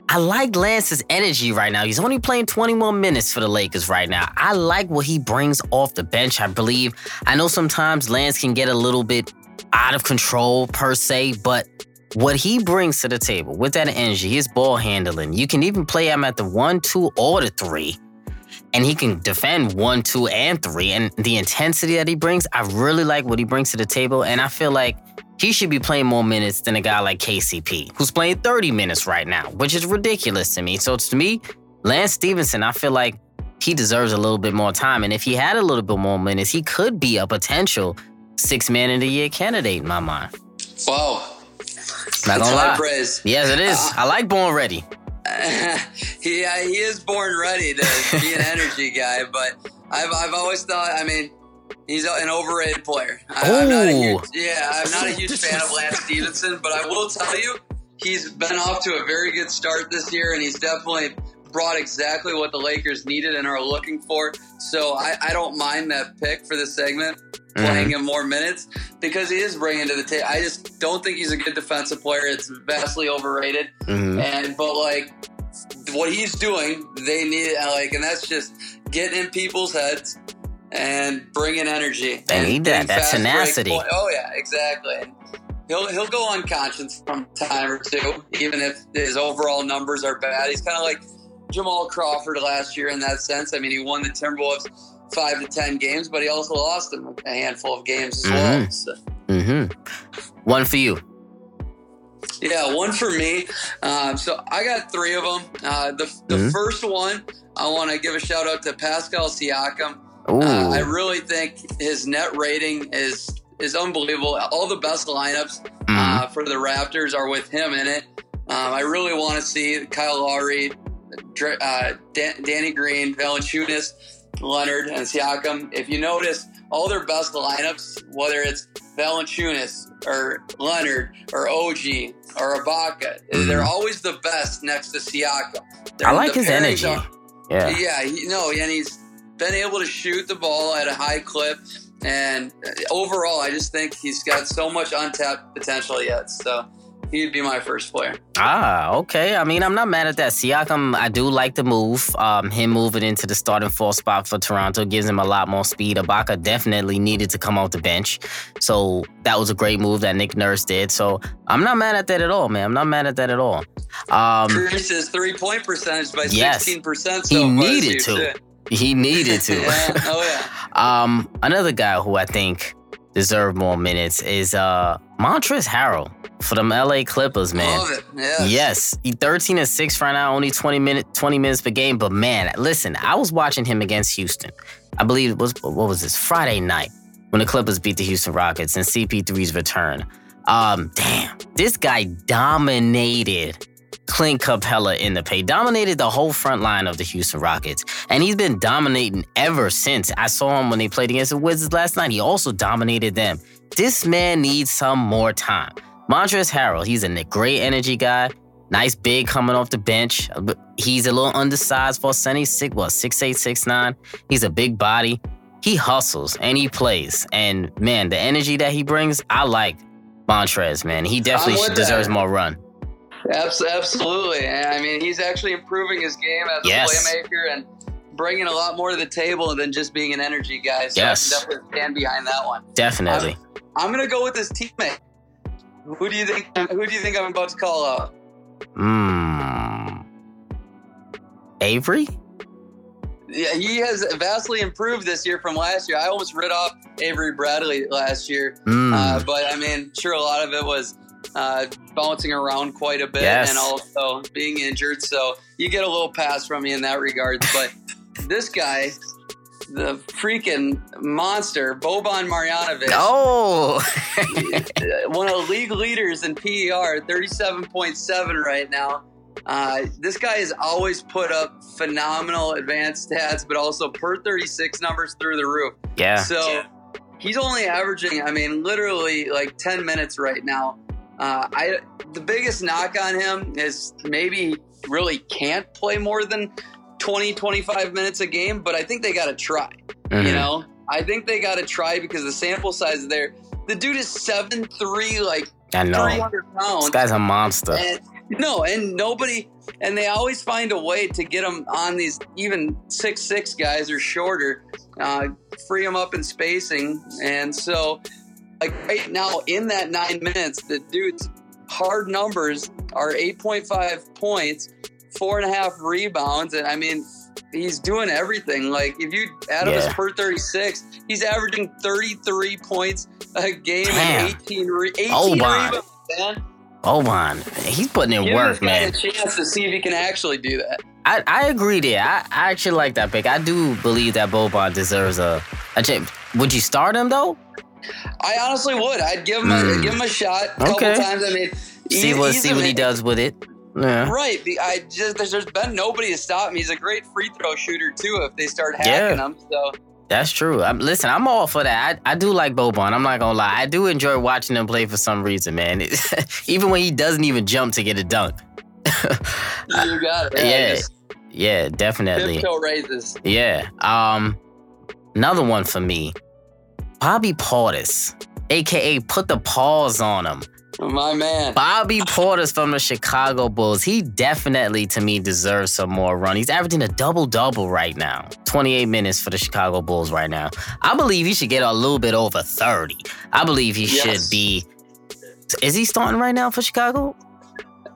I like Lance's energy right now. He's only playing 21 minutes for the Lakers right now. I like what he brings off the bench, I believe. I know sometimes Lance can get a little bit out of control per se, but what he brings to the table with that energy, his ball handling, you can even play him at the one, two, or the three. And he can defend one, two, and three. And the intensity that he brings, I really like what he brings to the table. And I feel like he should be playing more minutes than a guy like KCP, who's playing 30 minutes right now, which is ridiculous to me. So to me, Lance Stephenson, I feel like he deserves a little bit more time. And if he had a little bit more minutes, he could be a potential six man of the year candidate in my mind. Wow. Not gonna lie. praise. Yes, it is. Uh-huh. I like Born Ready. *laughs* he uh, he is born ready to be an energy guy, but I've I've always thought. I mean, he's an overrated player. I, I'm not a huge, yeah, I'm not a *laughs* huge fan of Lance Stephenson, but I will tell you, he's been off to a very good start this year, and he's definitely brought exactly what the Lakers needed and are looking for. So I, I don't mind that pick for this segment. Playing him more minutes because he is bringing to the table. I just don't think he's a good defensive player. It's vastly overrated. Mhm. And but like what he's doing, they need like, and that's just getting in people's heads and bringing energy. They need that, getting that tenacity. Oh yeah, exactly. He'll he'll go unconscious from time or two, even if his overall numbers are bad. He's kind of like Jamal Crawford last year in that sense. I mean, he won the Timberwolves five to ten games, but he also lost them a handful of games as well. Mhm. So. Mm-hmm. One for you. Yeah, one for me. Um, so I got three of them. Uh, the the Mhm. first one, I want to give a shout out to Pascal Siakam. Uh, I really think his net rating is is unbelievable. All the best lineups Mm-hmm. uh, for the Raptors are with him in it. Um, I really want to see Kyle Lowry, uh, Dan- Danny Green, Valanciunas, Leonard, and Siakam. If you notice, all their best lineups, whether it's Valanciunas or Leonard or OG or Ibaka, they're always the best next to Siakam. Mm-hmm. I like his energy. are- Yeah. yeah, he, no, and he's been able to shoot the ball at a high clip. And overall, I just think he's got so much untapped potential yet. So he'd be my first player. Ah, okay. I mean, I'm not mad at that. Siakam, I do like the move. Um, him moving into the starting four spot for Toronto gives him a lot more speed. Ibaka definitely needed to come off the bench. So that was a great move that Nick Nurse did. So I'm not mad at that at all, man. I'm not mad at that at all. Um, Increased his three point percentage by Yes. 16%. He So this needed to. he needed to. *laughs* yeah. Oh, yeah. *laughs* Um, another guy who I think deserved more minutes is uh Montrezl Harrell for them LA Clippers, man. Love it. Yes. Yes, he 13 and 6 right now, only 20 minute 20 minutes per game. But man, listen, I was watching him against Houston. I believe it was what was this Friday night when the Clippers beat the Houston Rockets and CP3's return. Um, damn, this guy dominated Clint Capela in the paint, dominated the whole front line of the Houston Rockets, and he's been dominating ever since. I saw him when they played against the Wizards last night. He also dominated them. This man needs some more time. Montrezl Harrell, he's a great energy guy. Nice big coming off the bench. He's a little undersized for. He's six, what, six eight, six nine. He's a big body. He hustles and he plays. And man, the energy that he brings, I like Montrez, man. He definitely deserves that. more run. Abs- Absolutely. And I mean, he's actually improving his game as Yes. a playmaker and bringing a lot more to the table than just being an energy guy. So Yes. I can definitely stand behind that one. Definitely. I'm gonna go with his teammate. Who do you think? Who do you think I'm about to call out? Hmm. Avery? Yeah, he has vastly improved this year from last year. I almost rid off Avery Bradley last year, Mm. uh, but I mean, sure, a lot of it was uh, bouncing around quite a bit Yes. and also being injured. So you get a little pass from me in that regards. But this guy, the freaking monster, Boban Marjanovic, Oh, *laughs* one of the league leaders in PER, 37.7 right now. Uh, this guy has always put up phenomenal advanced stats, but also per 36 numbers through the roof. yeah. So he's only averaging, I mean, literally like 10 minutes right now. Uh, I the biggest knock on him is maybe really can't play more than 20, 25 minutes a game, but I think they got to try. You Mhm. know, I think they got to try because the sample size is there. The dude is seven three, like I know. 300 pounds. This guy's a monster. And, no, and nobody, and they always find a way to get them on these even six six guys or shorter, uh, free them up in spacing, and so like right now in that nine minutes, the dude's hard numbers are eight point five points, four and a half rebounds, and I mean. He's doing everything. Like if you add up his per thirty six, he's averaging thirty three points a game Damn. and eighteen, re- 18 Oh, rebounds. Man. Oh, Boban, he's putting in Give work, man. a chance to see if he can actually do that. I, I agree there. I, I actually like that pick. I do believe that Boban deserves a, a chance. Would you start him though? I honestly would. I'd give him a Mm. give him a shot a couple Okay. times. I mean, See he- what he's see a what he does with it. Yeah. Right. I just there's, there's been nobody to stop him. He's a great free throw shooter too. If they start hacking Yeah. him, so That's true. I'm, listen, I'm all for that. I, I do like Boban. I'm not gonna lie. I do enjoy watching him play for some reason, man. *laughs* even when he doesn't even jump to get a dunk. you got it. *laughs* Yeah, just yeah, definitely. Tiptoe raises. Yeah. Um, another one for me, Bobby Portis, aka put the paws on him. My man. Bobby Portis from the Chicago Bulls. He definitely, to me, deserves some more run. He's averaging a double double right now. 28 minutes for the Chicago Bulls right now. I believe he should get a little bit over 30. I believe he Yes. should be. Is he starting right now for Chicago?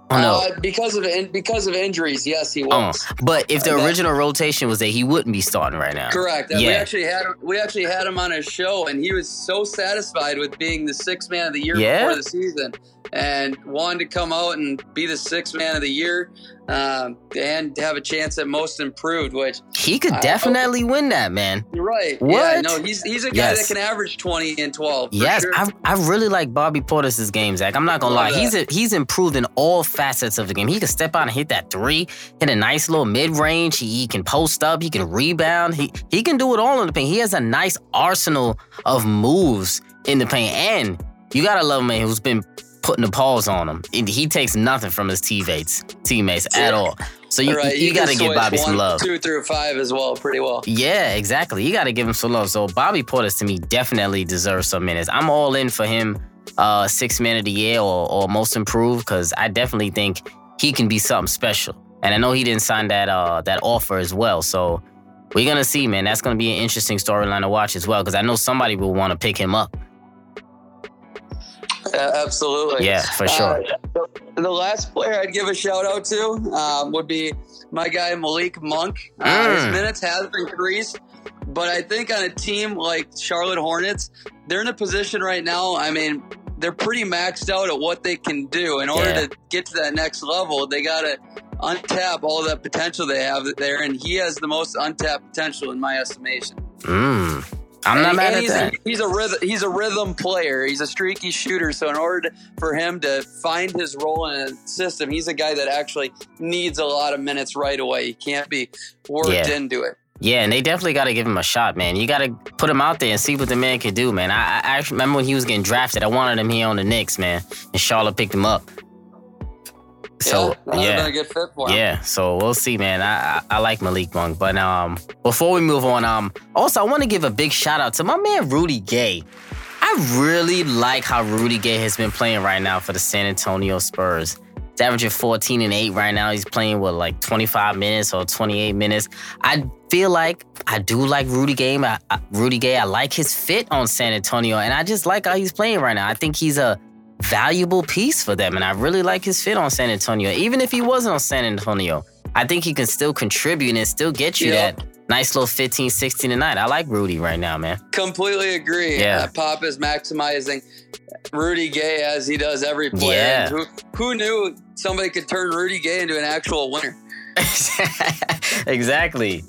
Oh no. Uh, because of in, because of injuries, yes, he Oh, was. but if the Uh, that- original rotation was that he wouldn't be starting right now. Correct. Yeah. We actually had we actually had him on a show, and he was so satisfied with being the sixth man of the year Yeah? before the season, and wanted to come out and be the sixth man of the year, um, and have a chance at most improved. Which He could I- definitely win that, man. you're right. What? Yeah, no, he's he's a guy Yes. that can average twenty and twelve. for Yes, sure. I, I really like Bobby Portis's game, Zak. I'm not gonna lie. He's a, he's improved in all facets of the game. He can step out and hit that three, hit a nice little mid range. He, he can post up. He can rebound. He he can do it all in the paint. He has a nice arsenal of moves in the paint, and you gotta love a man who's been putting the paws on him. And he takes nothing from his teammates teammates at all. So you right, you, can gotta give switch Bobby some love. Two through five as well, pretty well. Yeah, exactly. You got to give him some love. So Bobby Portis to me definitely deserves some minutes. I'm all in for him, uh, six man of the year or, or most improved because I definitely think he can be something special. And I know he didn't sign that uh that offer as well. So we're gonna see, man. That's gonna be an interesting storyline to watch as well because I know somebody will want to pick him up. Uh, *laughs* absolutely. Yeah, for sure. Uh, the last player I'd give a shout out to um, would be my guy Malik Monk. Uh, His Mm. minutes have increased, but I think on a team like Charlotte Hornets, they're in a position right now. I mean, they're pretty maxed out at what they can do. In order Yeah. to get to that next level, they got to untap all that potential they have there, and he has the most untapped potential in my estimation. Mm. I'm not And- mad and at he's that. A, he's a rhythm. He's a rhythm player. He's a streaky shooter. So in order to, for him to find his role in a system, he's a guy that actually needs a lot of minutes right away. He can't be worked Yeah. into it. Yeah, and they definitely got to give him a shot, man. You got to put him out there and see what the man can do, man. I, I I remember when he was getting drafted. I wanted him here on the Knicks, man, and Charlotte picked him up. So yeah, yeah, good fit for him. yeah. So we'll see, man. I, I I like Malik Monk, but um, before we move on, um, also I want to give a big shout out to my man Rudy Gay. I really like how Rudy Gay has been playing right now for the San Antonio Spurs. He's averaging 14 and 8 right now. He's playing with like 25 minutes or 28 minutes. I feel like I do like Rudy Gay. I, I, Rudy Gay, I like his fit on San Antonio, and I just like how he's playing right now. I think he's a valuable piece for them, and I really like his fit on San Antonio. Even if he wasn't on San Antonio, I think he can still contribute and still get you Yeah. that nice little 15, 16 a night. I like Rudy right now, man. Completely agree. Yeah. Uh, Pop is maximizing Rudy Gay as he does every player. Yeah. Who, who knew somebody could turn Rudy Gay into an actual winner? *laughs* *laughs* exactly.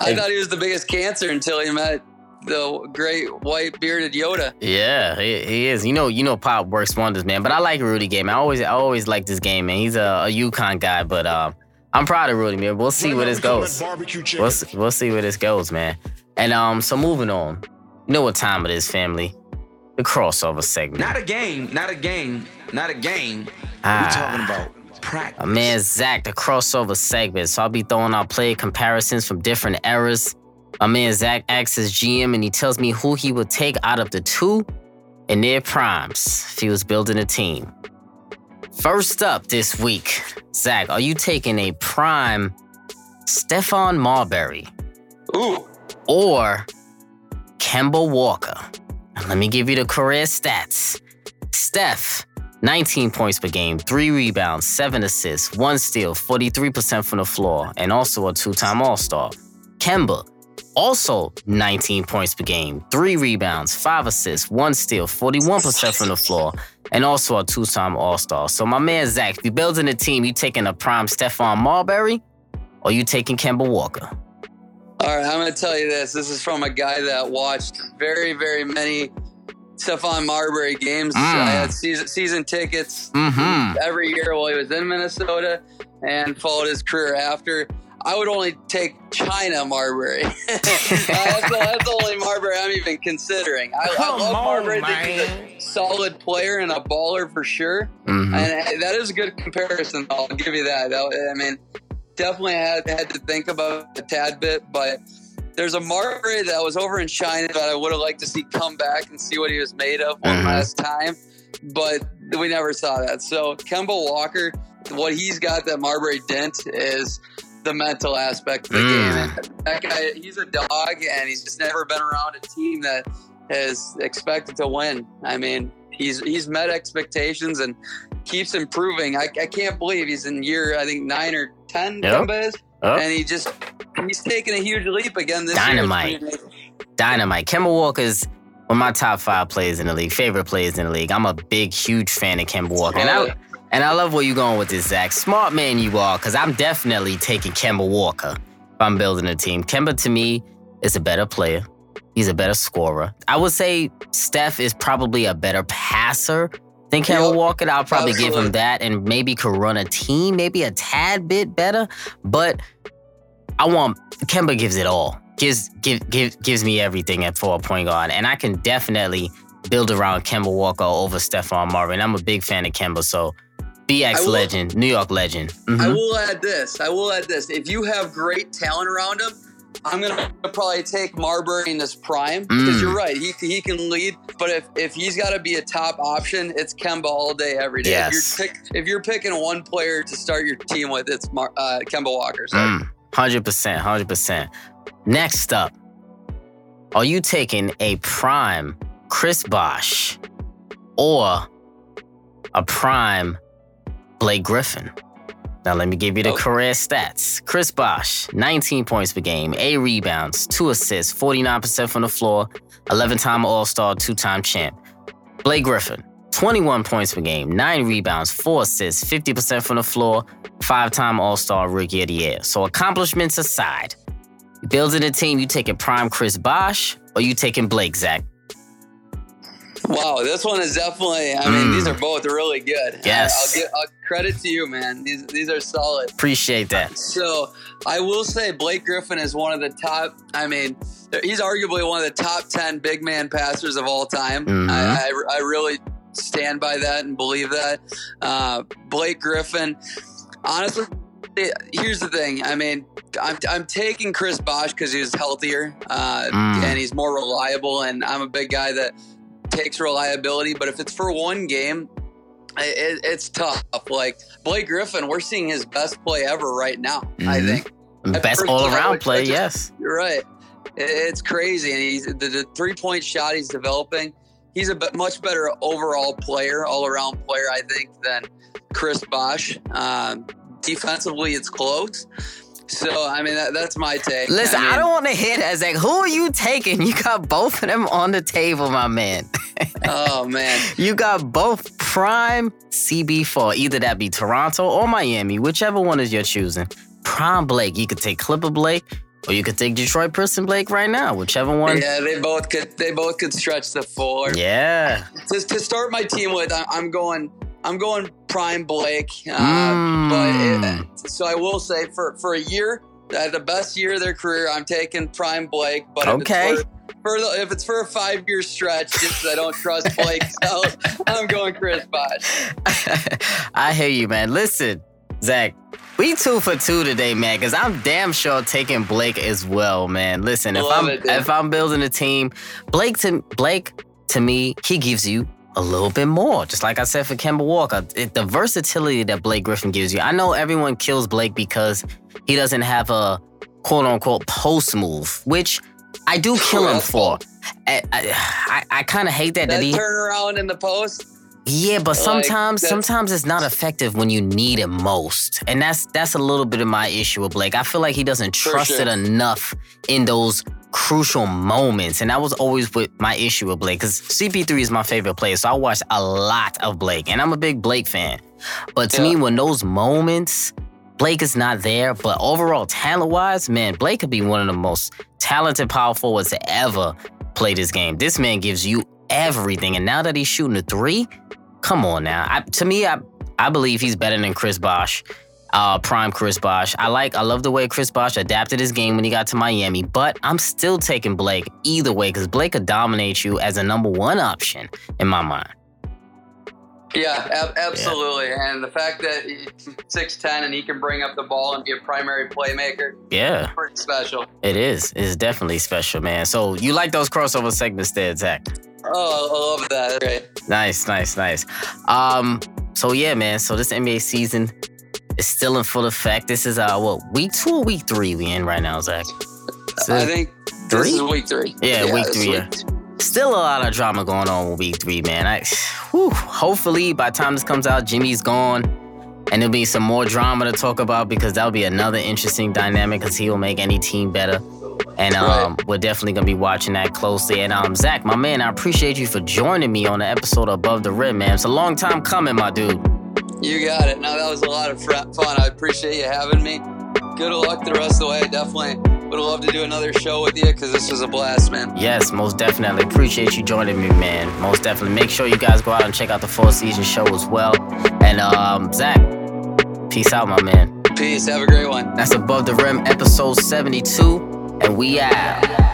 I thought he was the biggest cancer until he met the great white bearded Yoda. Yeah, he, he is. You know, you know, Pop works wonders, man. But I like Rudy Gay, man. I always, I always like this game, man. He's a, a UConn guy, but um, I'm proud of Rudy, man. We'll see where this goes. We'll, see- we'll see where this goes, man. And um, so moving on. You know what time it is, family? The crossover segment. Not a game, not a game, not a game. Ah. We're talking about practice. My man Zak, the crossover segment. So I'll be throwing out player comparisons from different eras. My man Zak asks his GM and he tells me who he would take out of the two in their primes if he was building a team. First up this week, Zak, are you taking a prime Stephon Marbury Ooh, or Kemba Walker? Let me give you the career stats. Steph, 19 points per game, three rebounds, seven assists, one steal, 43% from the floor, and also a two time All Star. Kemba, also 19 points per game, three rebounds, five assists, one steal, 41% from the floor, and also a two time All Star. So, my man Zak, if you're building a team, you taking a prime Stephon Marbury or you taking Kemba Walker? All right, I'm going to tell you this. This is from a guy that watched very, very many Stephon Marbury games. Mm. I had season, season tickets Mm-hmm. every year while he was in Minnesota and followed his career after. I would only take China Marbury. *laughs* Uh, that's, the, that's the only Marbury I'm even considering. I, I love on, Marbury. I think he's man. a solid player and a baller for sure. Mm-hmm. And that is a good comparison. I'll give you that. That- I mean, definitely had had to think about it a tad bit, but there's a Marbury that was over in China that I would have liked to see come back and see what he was made of one Mhm. last time. but we never saw that. So Kemba Walker, what he's got that Marbury didn't is the mental aspect of the Mm. game. And that guy, he's a dog, and he's just never been around a team that is expected to win. I mean, he's he's met expectations and keeps improving. I, I can't believe he's in year I think nine or ten. Yep. Is, Yep. and he just he's taking a huge leap again this Dynamite. year. Dynamite. Kemba Walker's one of my top five players in the league, favorite players in the league. I'm a big, huge fan of Kemba Walker. And I, and I love where you're going with this, Zak. Smart man you are, because I'm definitely taking Kemba Walker if I'm building a team. Kemba, to me, is a better player. He's a better scorer. I would say Steph is probably a better passer than Kemba Yep. Walker. I'll probably give him that and maybe could run a team, maybe a tad bit better. But I want Kemba gives it all. Gives give, give gives me everything at for a point guard, and I can definitely build around Kemba Walker over Stephon Marbury. I'm a big fan of Kemba, so BX will- legend, New York legend. Mhm. I will add this. I will add this. If you have great talent around him, I'm gonna probably take Marbury in his prime because Mm. you're right. He, he can lead, but if, if he's got to be a top option, it's Kemba all day, every day. Yes. If you're pick, if you're picking one player to start your team with, it's Mar, uh, Kemba Walker. Mm, 100%, 100%. Next up, are you taking a prime Chris Bosh or a prime Blake Griffin? Now, let me give you the Oh. career stats. Chris Bosh, 19 points per game, 8 rebounds, 2 assists, 49% from the floor, 11 time All Star, 2 time champ. Blake Griffin, 21 points per game, 9 rebounds, 4 assists, 50% from the floor, 5 time All Star Rookie of the Year. So, accomplishments aside, building a team, you taking prime Chris Bosh or you taking Blake, Zak? Wow, this one is definitely. I mean, Mm. these are both really good. Yes. I, will get I'll credit to you, man. These these are solid. Appreciate that. So I will say Blake Griffin is one of the top. I mean, he's arguably one of the top ten big man passers of all time. Mhm. I, I, I really stand by that and believe that. Uh, Blake Griffin, honestly. Here's the thing. I mean, I'm, I'm taking Chris Bosh because he's healthier uh, Mm. and he's more reliable, and I'm a big guy that takes reliability. But if it's for one game, it, it's tough. Like Blake Griffin, we're seeing his best play ever right now. I Mhm. think I Best all around play, just- yes. You're right. It- It's crazy, and he's the, the three point shot he's developing. He's a much better overall player, all around player, I think, than Chris Bosh. Um, defensively, it's close. So, I mean, that, that's my take. Listen, I, mean, don't want to hit as like, who are you taking? You got both of them on the table, my man. *laughs* Oh man, You got both prime CB4, either that be Toronto or Miami, whichever one is you're choosing. Prime Blake, you could take Clipper Blake, or you could take Detroit Person Blake right now, whichever one. yeah, they both could. They both could stretch the floor. Yeah. to, to start my team with, I'm going. I'm going prime Blake, uh, Mm. but it, so I will say for for a year, uh, the best year of their career, I'm taking prime Blake. But Okay. if it's for, for the, if it's for a five year stretch, just 'cause I don't trust Blake, *laughs* so I'm going Chris Bosh. *laughs* I hear you, man. Listen, Zak, we two for two today, man, because I'm damn sure taking Blake as well, man. Listen, if I'm it, if I'm building a team, Blake to Blake to me, he gives you a little bit more. Just like I said for Kemba Walker, it, the versatility that Blake Griffin gives you. I know everyone kills Blake because he doesn't have a quote unquote post move, which I do kill him for. I, I, I, kind of hate that that That he turnaround in the post. yeah, but sometimes that's- sometimes it's not effective when you need it most. And that's that's a little bit of my issue with Blake. I feel like he doesn't trust sure. it enough in those crucial moments. And that was always with my issue with Blake. Because CP3 is my favorite player. So I watched a lot of Blake. And I'm a big Blake fan. But to Yeah. me, when those moments, Blake is not there. But overall, talent-wise, man, Blake could be one of the most talented power forwards to ever play this game. This man gives you everything. And now that he's shooting a three, come on now. I, to me, I I believe he's better than Chris Bosh, uh, prime Chris Bosh. I like, I love the way Chris Bosh adapted his game when he got to Miami, but I'm still taking Blake either way because Blake could dominate you as a number one option in my mind. Yeah, ab- absolutely. And the fact that he's 6'10 and he can bring up the ball and be a primary playmaker, Yeah, pretty special. it is. It's definitely special, man. So you like those crossover segments there, Zak? Oh, I love that. Great. Nice, nice, nice. Um, so yeah, man. So this NBA season is still in full effect. This is uh what week two or week three we in right now, Zak? So I think three? this is week three. Yeah, week three. is Yeah. week- Still a lot of drama going on with week three, man. I, whew, hopefully by the time this comes out, Jimmy's gone. And there'll be some more drama to talk about because that'll be another interesting dynamic because he'll make any team better. And um, we're definitely gonna be watching that closely. And um, Zak, my man, I appreciate you for joining me on the episode Above the Rim, man. It's a long time coming, my dude. You got it. Now that was a lot of fun. I appreciate you having me. Good luck the rest of the way. Definitely would love to do another show with you because this was a blast, man. Yes, most definitely. Appreciate you joining me, man. Most definitely. Make sure you guys go out and check out the four season show as well. And um, Zak, peace out, my man. Peace. Have a great one. That's Above the Rim, episode 72, and we out.